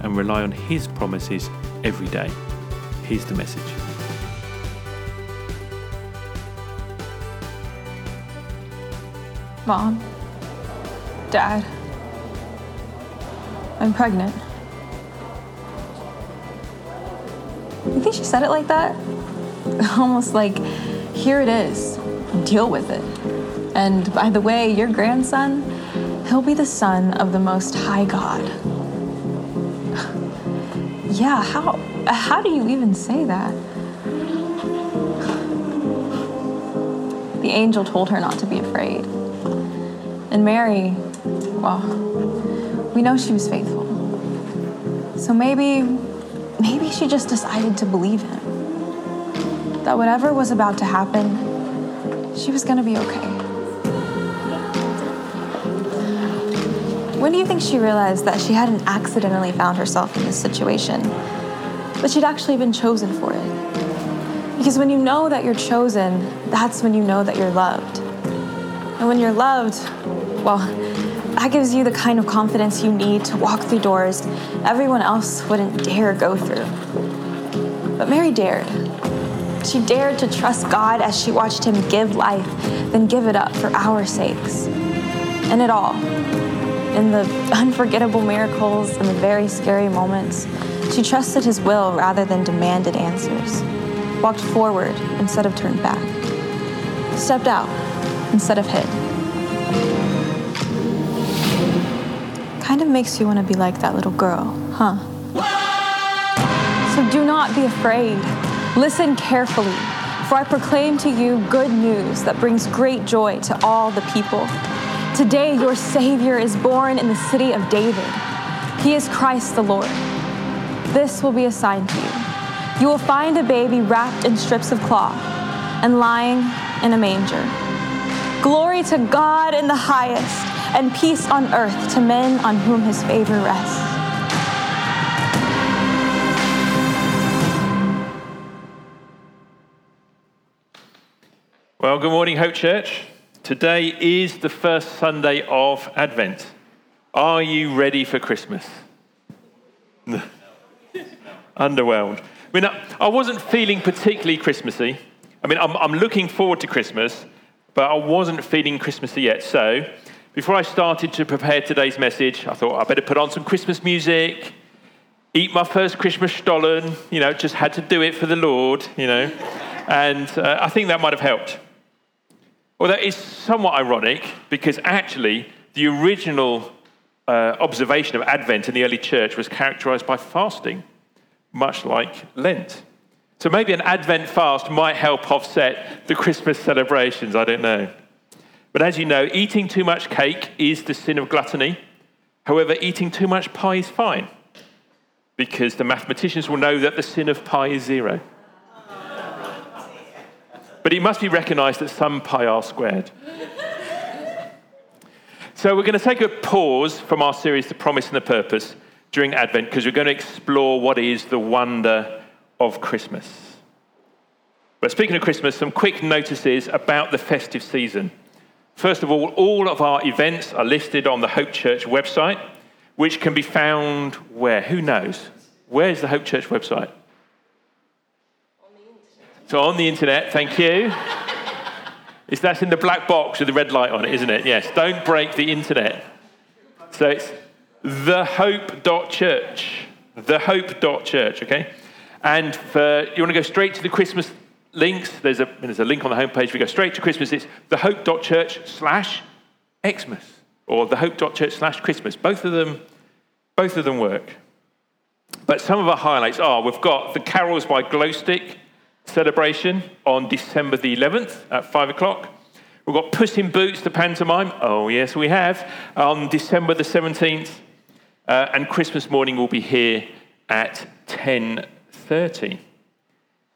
and rely on His promises every day. Here's the message. Mom, Dad, I'm pregnant. You think she said it like that? Almost like, here it is, deal with it. And by the way, your grandson, he'll be the son of the Most High God. Yeah, how, how do you even say that? The angel told her not to be afraid. And Mary, well, we know she was faithful. So maybe, maybe she just decided to believe him. That whatever was about to happen, she was gonna be okay. When do you think she realized that she hadn't accidentally found herself in this situation, but she'd actually been chosen for it? Because when you know that you're chosen, that's when you know that you're loved. And when you're loved, well, that gives you the kind of confidence you need to walk through doors everyone else wouldn't dare go through. But Mary dared. She dared to trust God as she watched Him give life, then give it up for our sakes. And it all, in the unforgettable miracles and the very scary moments, she trusted His will rather than demanded answers, walked forward instead of turned back, stepped out instead of hid. Kind of makes you want to be like that little girl, huh? So do not be afraid. Listen carefully, for I proclaim to you good news that brings great joy to all the people. Today, your Savior is born in the city of David. He is Christ the Lord. This will be a sign to you. You will find a baby wrapped in strips of cloth and lying in a manger. Glory to God in the highest, and peace on earth to men on whom his favor rests. Well, good morning, Hope Church. Today is the first Sunday of Advent. Are you ready for Christmas? Underwhelmed. I mean, I wasn't feeling particularly Christmassy. I mean, I'm, I'm looking forward to Christmas, but I wasn't feeling Christmassy yet. So, before I started to prepare today's message, I thought I better put on some Christmas music, eat my first Christmas stollen, you know, just had to do it for the Lord, you know. And uh, I think that might have helped. Well, that is somewhat ironic because actually the original uh, observation of Advent in the early church was characterized by fasting, much like Lent. So maybe an Advent fast might help offset the Christmas celebrations, I don't know. But as you know, eating too much cake is the sin of gluttony. However, eating too much pie is fine because the mathematicians will know that the sin of pie is zero. But it must be recognized that some pi r squared. So we're going to take a pause from our series, The Promise and the Purpose, during Advent because we're going to explore what is the wonder of Christmas. But speaking of Christmas, some quick notices about the festive season. First of all, all of our events are listed on the Hope Church website, which can be found where? Who knows? Where's the Hope Church website? So on the internet, thank you. Is that in the black box with the red light on it, isn't it? Yes. Don't break the internet. So it's thehope.church. Thehope.church, okay? And for, you want to go straight to the Christmas links, there's a, there's a link on the homepage. We go straight to Christmas. It's thehope.church slash Xmas or thehope.church slash Christmas. Both of them, both of them work. But some of our highlights are we've got the Carols by Glowstick celebration on December the 11th at 5 o'clock. We've got Puss in Boots, the pantomime. Oh, yes, we have. On December the 17th. Uh, and Christmas morning will be here at 10.30.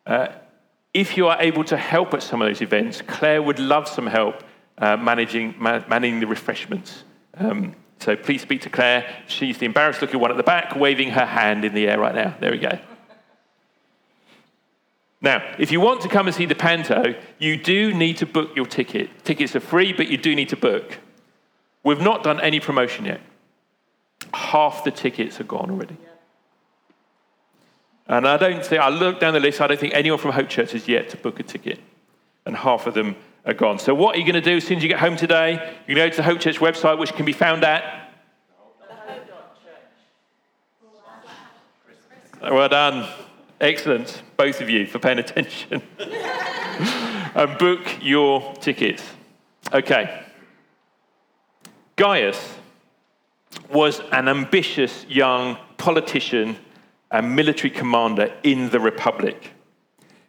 Uh, if you are able to help at some of those events, Claire would love some help uh, managing, managing the refreshments. Um, so please speak to Claire. She's the embarrassed looking one at the back, waving her hand in the air right now. There we go. Now, if you want to come and see the Panto, you do need to book your ticket. Tickets are free, but you do need to book. We've not done any promotion yet. Half the tickets are gone already. And I don't think, I look down the list, I don't think anyone from Hope Church has yet to book a ticket. And half of them are gone. So, what are you going to do as soon as you get home today? You go to the Hope Church website, which can be found at. Well done. Excellent, both of you, for paying attention. and um, book your tickets. Okay. Gaius was an ambitious young politician and military commander in the Republic.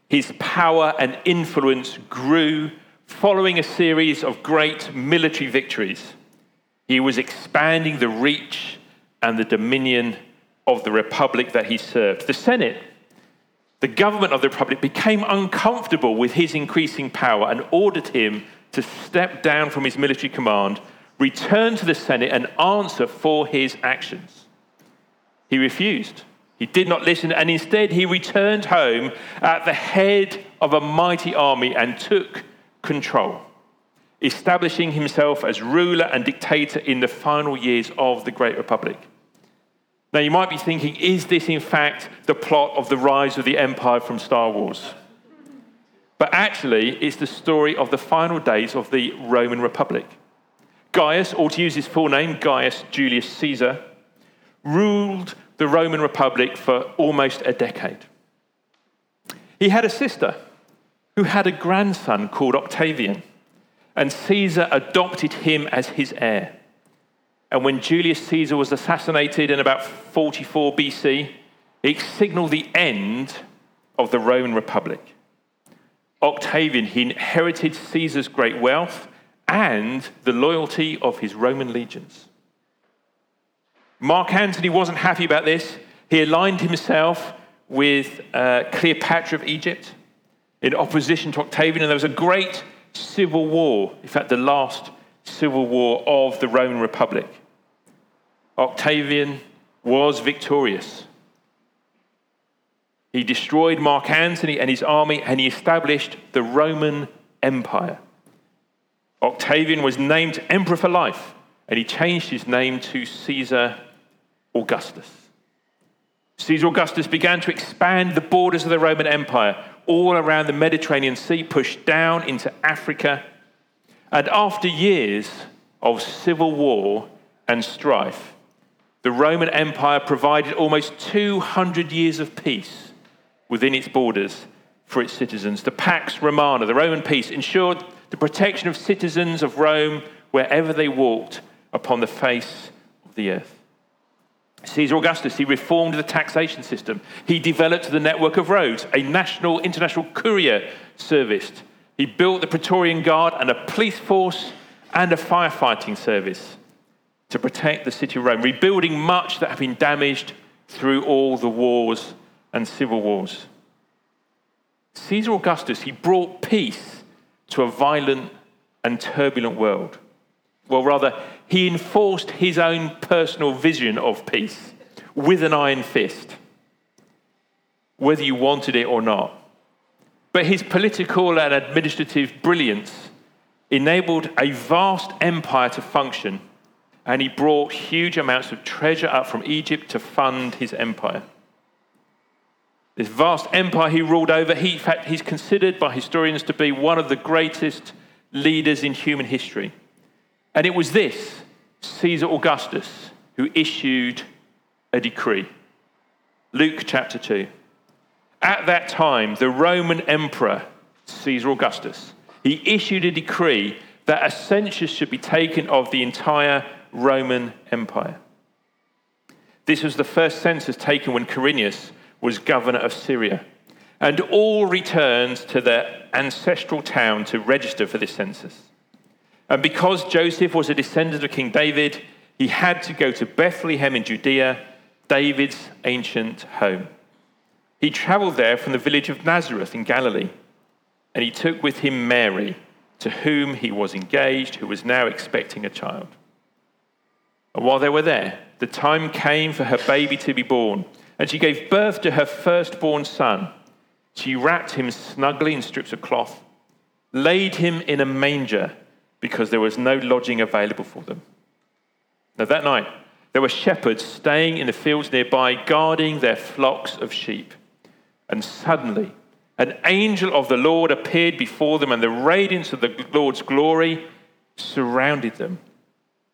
His power and influence grew following a series of great military victories. He was expanding the reach and the dominion of the Republic that he served. The Senate, the government of the Republic, became uncomfortable with his increasing power and ordered him to step down from his military command, return to the Senate, and answer for his actions. He refused. He did not listen, and instead he returned home at the head of a mighty army and took control, establishing himself as ruler and dictator in the final years of the Great Republic. Now, you might be thinking, is this in fact the plot of the rise of the empire from Star Wars? But actually, it's the story of the final days of the Roman Republic. Gaius, or to use his full name, Gaius Julius Caesar, ruled the Roman Republic for almost a decade. He had a sister who had a grandson called Octavian, and Caesar adopted him as his heir. And when Julius Caesar was assassinated in about 44 BC, it signaled the end of the Roman Republic. Octavian, he inherited Caesar's great wealth and the loyalty of his Roman legions. Mark Antony wasn't happy about this. He aligned himself with uh, Cleopatra of Egypt in opposition to Octavian, and there was a great civil war, in fact, the last civil war of the Roman Republic. Octavian was victorious. He destroyed Mark Antony and his army, and he established the Roman Empire. Octavian was named emperor for life, and he changed his name to Caesar Augustus. Caesar Augustus began to expand the borders of the Roman Empire all around the Mediterranean Sea, pushed down into Africa. And after years of civil war and strife, the Roman Empire provided almost 200 years of peace within its borders for its citizens. The Pax Romana, the Roman peace, ensured the protection of citizens of Rome wherever they walked upon the face of the earth. Caesar Augustus, he reformed the taxation system. He developed the network of roads, a national international courier service. He built the Praetorian Guard and a police force and a firefighting service to protect the city of Rome, rebuilding much that had been damaged through all the wars and civil wars. Caesar Augustus, he brought peace to a violent and turbulent world. Well, rather, he enforced his own personal vision of peace with an iron fist, whether you wanted it or not. But his political and administrative brilliance enabled a vast empire to function, and he brought huge amounts of treasure up from Egypt to fund his empire. This vast empire he ruled over, he, in fact, he's considered by historians to be one of the greatest leaders in human history. And it was this, Caesar Augustus, who issued a decree. Luke chapter 2. At that time, the Roman emperor, Caesar Augustus, he issued a decree that a census should be taken of the entire Roman Empire. This was the first census taken when Quirinius was governor of Syria. And all returned to their ancestral town to register for this census. And because Joseph was a descendant of King David, he had to go to Bethlehem in Judea, David's ancient home. He traveled there from the village of Nazareth in Galilee, and he took with him Mary, to whom he was engaged, who was now expecting a child. And while they were there, the time came for her baby to be born, and she gave birth to her firstborn son. She wrapped him snugly in strips of cloth, laid him in a manger because there was no lodging available for them. Now, that night, there were shepherds staying in the fields nearby, guarding their flocks of sheep. And suddenly, an angel of the Lord appeared before them, and the radiance of the Lord's glory surrounded them,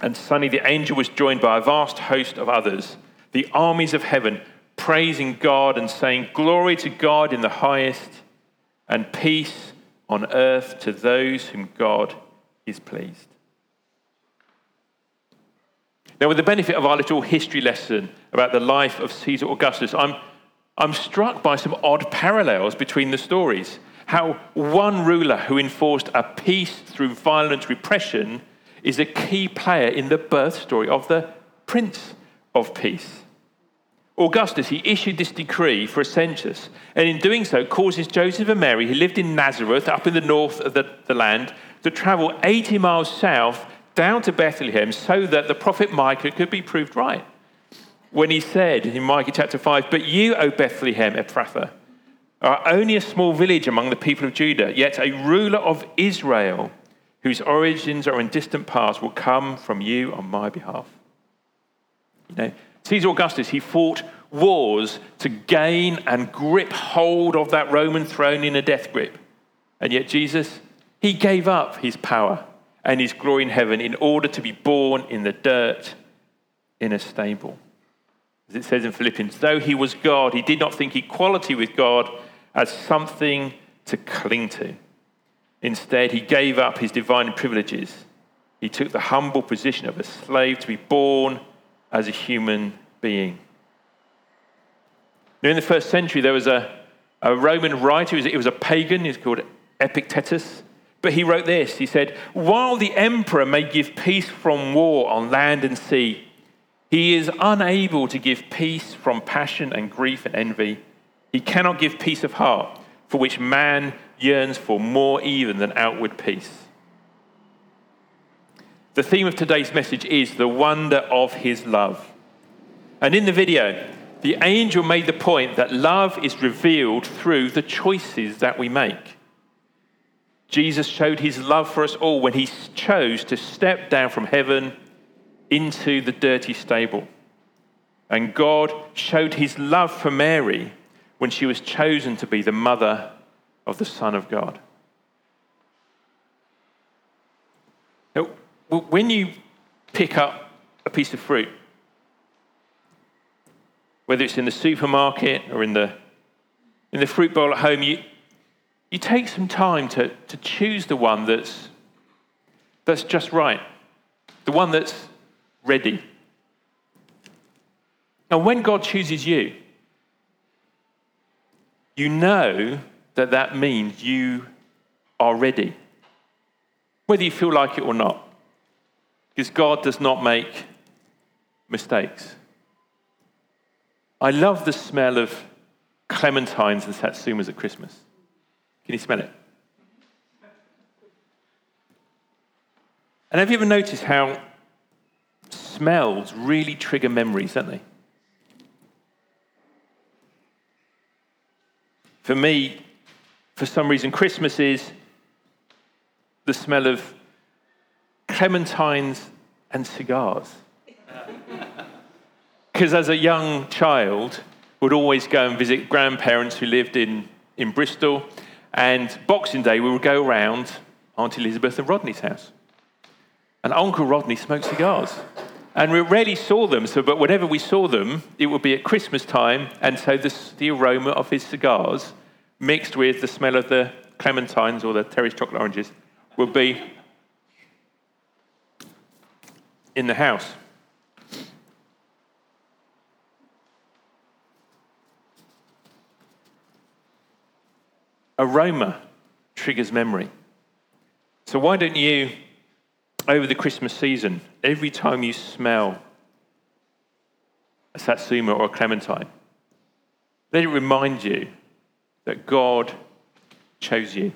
And suddenly the angel was joined by a vast host of others, the armies of heaven, praising God and saying, Glory to God in the highest, and peace on earth to those whom God is pleased. Now, with the benefit of our little history lesson about the life of Caesar Augustus, I'm I'm struck by some odd parallels between the stories. How one ruler who enforced a peace through violent repression is a key player in the birth story of the Prince of Peace. Augustus, he issued this decree for a census, and in doing so, causes Joseph and Mary, who lived in Nazareth, up in the north of the, the land, to travel 80 miles south down to Bethlehem so that the prophet Micah could be proved right when he said in Micah chapter 5, But you, O Bethlehem Ephrathah, are only a small village among the people of Judah, yet a ruler of Israel, whose origins are in distant past, will come from you on my behalf. You know, Caesar Augustus, he fought wars to gain and grip hold of that Roman throne in a death grip. And yet Jesus, he gave up his power and his glory in heaven in order to be born in the dirt in a stable. As it says in Philippians, though he was God, he did not think equality with God as something to cling to. Instead, he gave up his divine privileges. He took the humble position of a slave to be born as a human being. Now, in the first century, there was a, a Roman writer, it was a pagan, he was called Epictetus. But he wrote this He said, While the emperor may give peace from war on land and sea, he is unable to give peace from passion and grief and envy. He cannot give peace of heart, for which man yearns for more even than outward peace. The theme of today's message is the wonder of his love. And in the video, the angel made the point that love is revealed through the choices that we make. Jesus showed his love for us all when he chose to step down from heaven into the dirty stable. And God showed his love for Mary when she was chosen to be the mother of the Son of God. Now, when you pick up a piece of fruit, whether it's in the supermarket or in the, in the fruit bowl at home, you, you take some time to, to choose the one that's, that's just right, the one that's ready. And when God chooses you, you know that that means you are ready, whether you feel like it or not, because God does not make mistakes. I love the smell of clementines and satsumas at Christmas. Can you smell it? And have you ever noticed how smells really trigger memories, don't they? For me, for some reason, Christmas is the smell of clementines and cigars. Because as a young child, would always go and visit grandparents who lived in, in Bristol, and Boxing Day we would go around Auntie Elizabeth and Rodney's house. And Uncle Rodney smoked cigars. And we rarely saw them, so, but whenever we saw them, it would be at Christmas time, and so this, the aroma of his cigars mixed with the smell of the clementines or the Terry's chocolate oranges will be in the house. Aroma triggers memory. So, why don't you, over the Christmas season, every time you smell a satsuma or a clementine, let it remind you that God chose you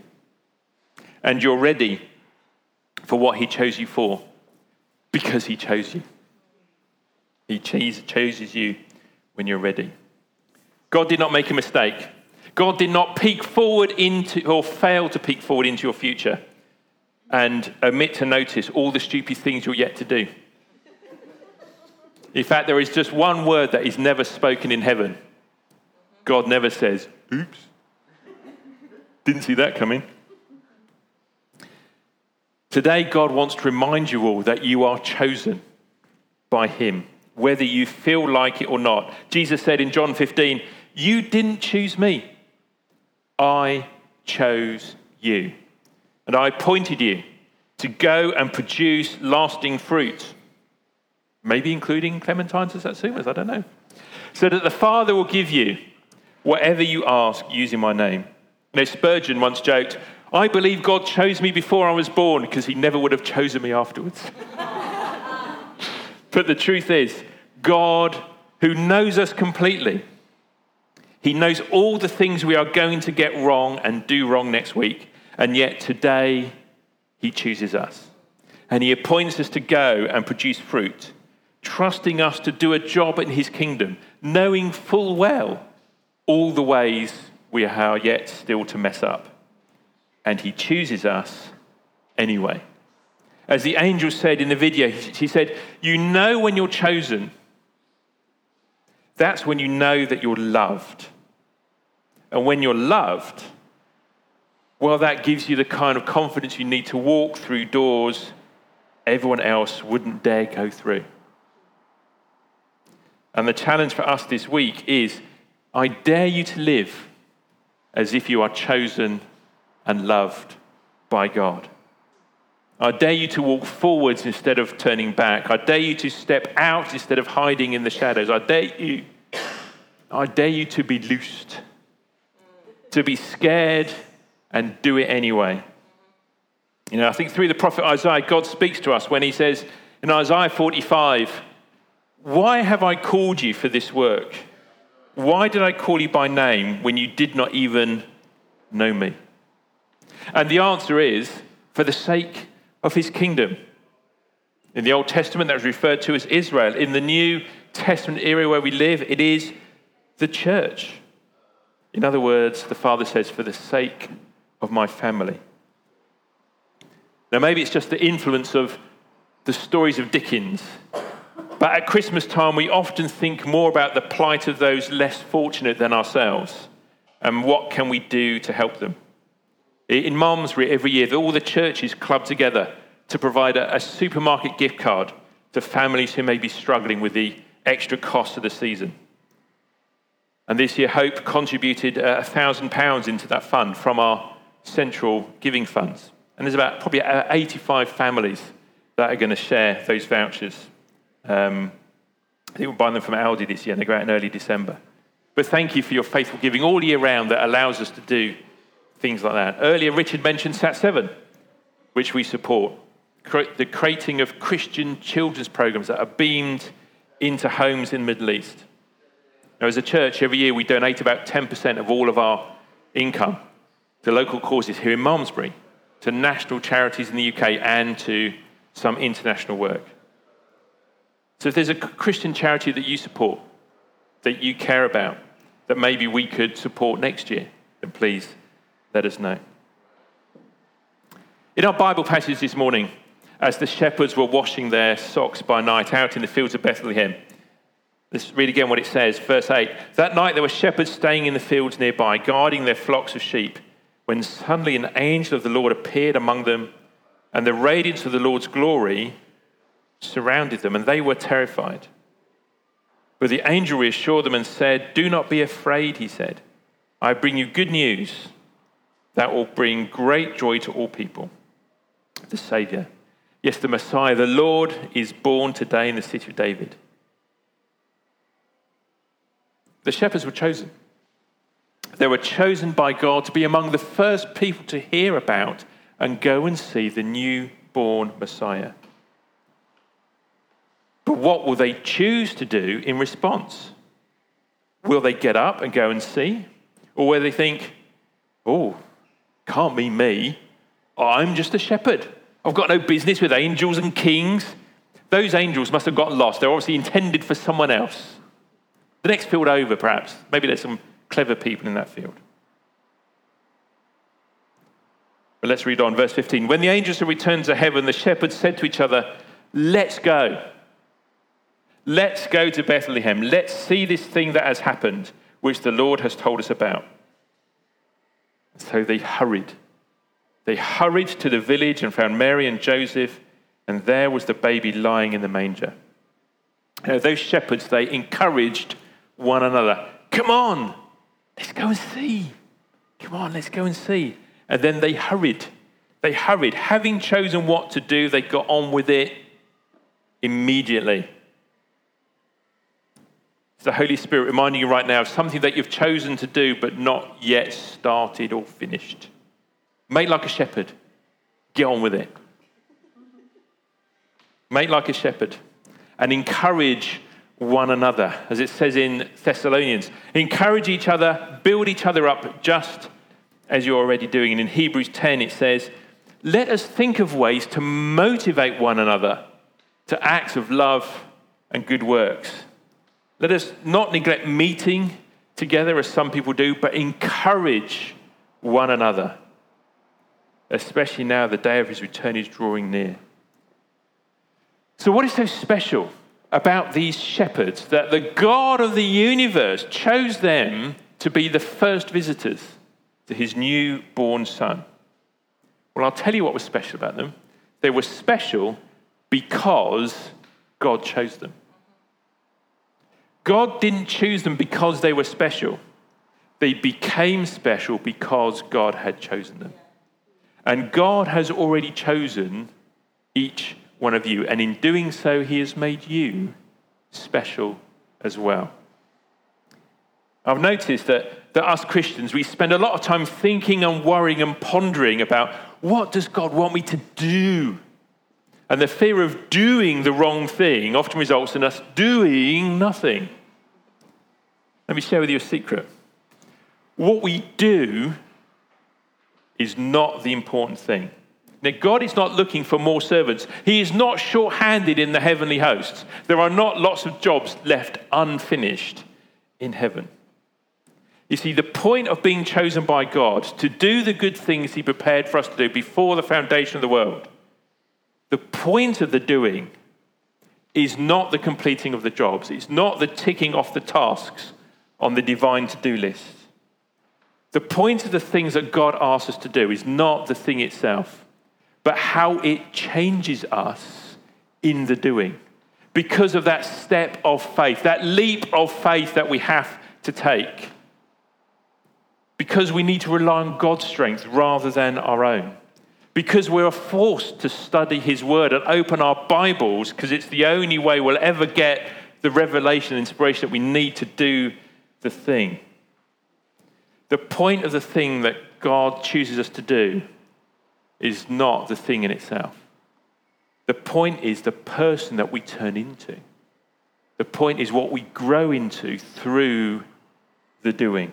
and you're ready for what He chose you for because He chose you. He chooses you when you're ready. God did not make a mistake. God did not peek forward into or fail to peek forward into your future and omit to notice all the stupid things you're yet to do. In fact, there is just one word that is never spoken in heaven. God never says, oops. Didn't see that coming. Today, God wants to remind you all that you are chosen by Him, whether you feel like it or not. Jesus said in John 15, You didn't choose me, I chose you. And I appointed you to go and produce lasting fruit, maybe including clementines and satsumas, I don't know. So that the Father will give you whatever you ask using my name. You know, Spurgeon once joked, I believe God chose me before I was born because he never would have chosen me afterwards. but the truth is, God, who knows us completely, he knows all the things we are going to get wrong and do wrong next week, and yet today he chooses us. And he appoints us to go and produce fruit, trusting us to do a job in his kingdom, knowing full well all the ways we are yet still to mess up and he chooses us anyway. As the angel said in the video, he said, You know when you're chosen. That's when you know that you're loved. And when you're loved, well, that gives you the kind of confidence you need to walk through doors everyone else wouldn't dare go through. And the challenge for us this week is I dare you to live as if you are chosen and loved by God. I dare you to walk forwards instead of turning back. I dare you to step out instead of hiding in the shadows. I dare you, I dare you to be loosed, to be scared and do it anyway. You know, I think through the prophet Isaiah, God speaks to us when he says in Isaiah 45, Why have I called you for this work? Why did I call you by name when you did not even know me? And the answer is for the sake of his kingdom. In the Old Testament, that was referred to as Israel. In the New Testament era where we live, it is the church. In other words, the Father says, for the sake of my family. Now, maybe it's just the influence of the stories of Dickens, but at Christmas time, we often think more about the plight of those less fortunate than ourselves and what can we do to help them. In Malmesbury, every year, all the churches club together to provide a, supermarket gift card to families who may be struggling with the extra cost of the season. And this year, Hope contributed uh, a thousand pounds into that fund from our central giving funds. And there's about probably uh, 85 families that are going to share those vouchers. Um, I think we'll buy them from Aldi this year, and they go out in early December. But thank you for your faithful giving all year round that allows us to do things like that. Earlier, Richard mentioned Sat7, which we support, the creating of Christian children's programs that are beamed into homes in the Middle East. Now, as a church, every year we donate about 10% of all of our income to local causes here in Malmesbury, to national charities in the UK, and to some international work. So, if there's a Christian charity that you support, that you care about, that maybe we could support next year, then please let us know. In our Bible passage this morning, as the shepherds were washing their socks by night out in the fields of Bethlehem, let's read again what it says. Verse 8 That night there were shepherds staying in the fields nearby, guarding their flocks of sheep, when suddenly an angel of the Lord appeared among them, and the radiance of the Lord's glory surrounded them, and they were terrified. But the angel reassured them and said, Do not be afraid, he said. I bring you good news that will bring great joy to all people. The Savior, yes, the Messiah, the Lord, is born today in the city of David. The shepherds were chosen. They were chosen by God to be among the first people to hear about and go and see the newborn Messiah. But what will they choose to do in response? Will they get up and go and see? Or will they think, oh, can't be me. I'm just a shepherd. I've got no business with angels and kings. Those angels must have got lost. They're obviously intended for someone else. The next field over, perhaps. Maybe there's some clever people in that field. But let's read on, verse 15. When the angels had returned to heaven, the shepherds said to each other, Let's go. Let's go to Bethlehem. Let's see this thing that has happened, which the Lord has told us about. So they hurried. They hurried to the village and found Mary and Joseph, and there was the baby lying in the manger. Now, those shepherds, they encouraged one another. Come on, let's go and see. Come on, let's go and see. And then they hurried. They hurried. Having chosen what to do, they got on with it immediately. The Holy Spirit reminding you right now of something that you've chosen to do but not yet started or finished. Make like a shepherd. Get on with it. Make like a shepherd and encourage one another, as it says in Thessalonians. Encourage each other, build each other up, just as you're already doing. And in Hebrews 10, it says, Let us think of ways to motivate one another to acts of love and good works. Let us not neglect meeting together as some people do, but encourage one another, especially now the day of his return is drawing near. So, what is so special about these shepherds that the God of the universe chose them to be the first visitors to his newborn son? Well, I'll tell you what was special about them. They were special because God chose them. God didn't choose them because they were special. They became special because God had chosen them. And God has already chosen each one of you. And in doing so, He has made you special as well. I've noticed that, that us Christians, we spend a lot of time thinking and worrying and pondering about what does God want me to do? And the fear of doing the wrong thing often results in us doing nothing. Let me share with you a secret. What we do is not the important thing. Now, God is not looking for more servants. He is not short handed in the heavenly hosts. There are not lots of jobs left unfinished in heaven. You see, the point of being chosen by God to do the good things He prepared for us to do before the foundation of the world the point of the doing is not the completing of the jobs, it's not the ticking off the tasks on the divine to do list. The point of the things that God asks us to do is not the thing itself, but how it changes us in the doing. Because of that step of faith, that leap of faith that we have to take. Because we need to rely on God's strength rather than our own because we're forced to study His Word and open our Bibles because it's the only way we'll ever get the revelation and inspiration that we need to do the thing. The point of the thing that God chooses us to do is not the thing in itself. The point is the person that we turn into. The point is what we grow into through the doing.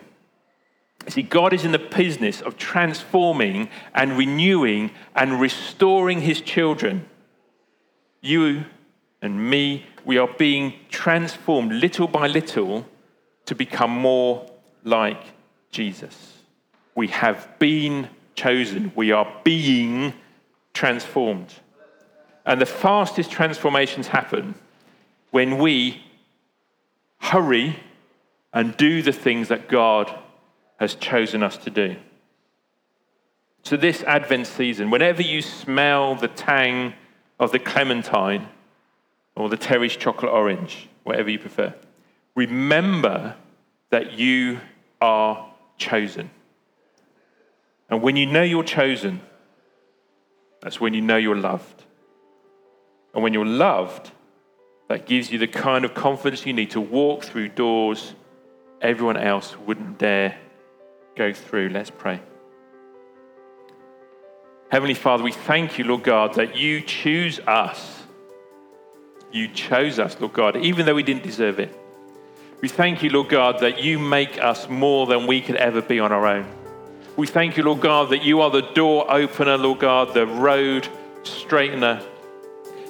See, God is in the business of transforming and renewing and restoring his children. You and me, we are being transformed little by little to become more like Jesus. We have been chosen, we are being transformed. And the fastest transformations happen when we hurry and do the things that God has chosen us to do. So, this Advent season, whenever you smell the tang of the clementine, or the Terry's chocolate orange, whatever you prefer. Remember that you are chosen. And when you know you're chosen, that's when you know you're loved. And when you're loved, that gives you the kind of confidence you need to walk through doors everyone else wouldn't dare go through. Let's pray. Heavenly Father, we thank you, Lord God, that you choose us. You chose us, Lord God, even though we didn't deserve it. We thank you, Lord God, that you make us more than we could ever be on our own. We thank you, Lord God, that you are the door opener, Lord God, the road straightener.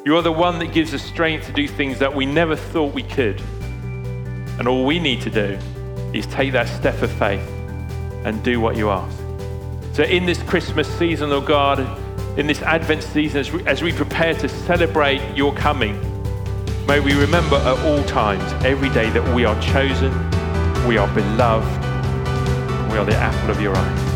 You are the one that gives us strength to do things that we never thought we could. And all we need to do is take that step of faith and do what you ask. So, in this Christmas season, Lord God, in this Advent season, as we, as we prepare to celebrate your coming, may we remember at all times, every day, that we are chosen, we are beloved, we are the apple of your eye.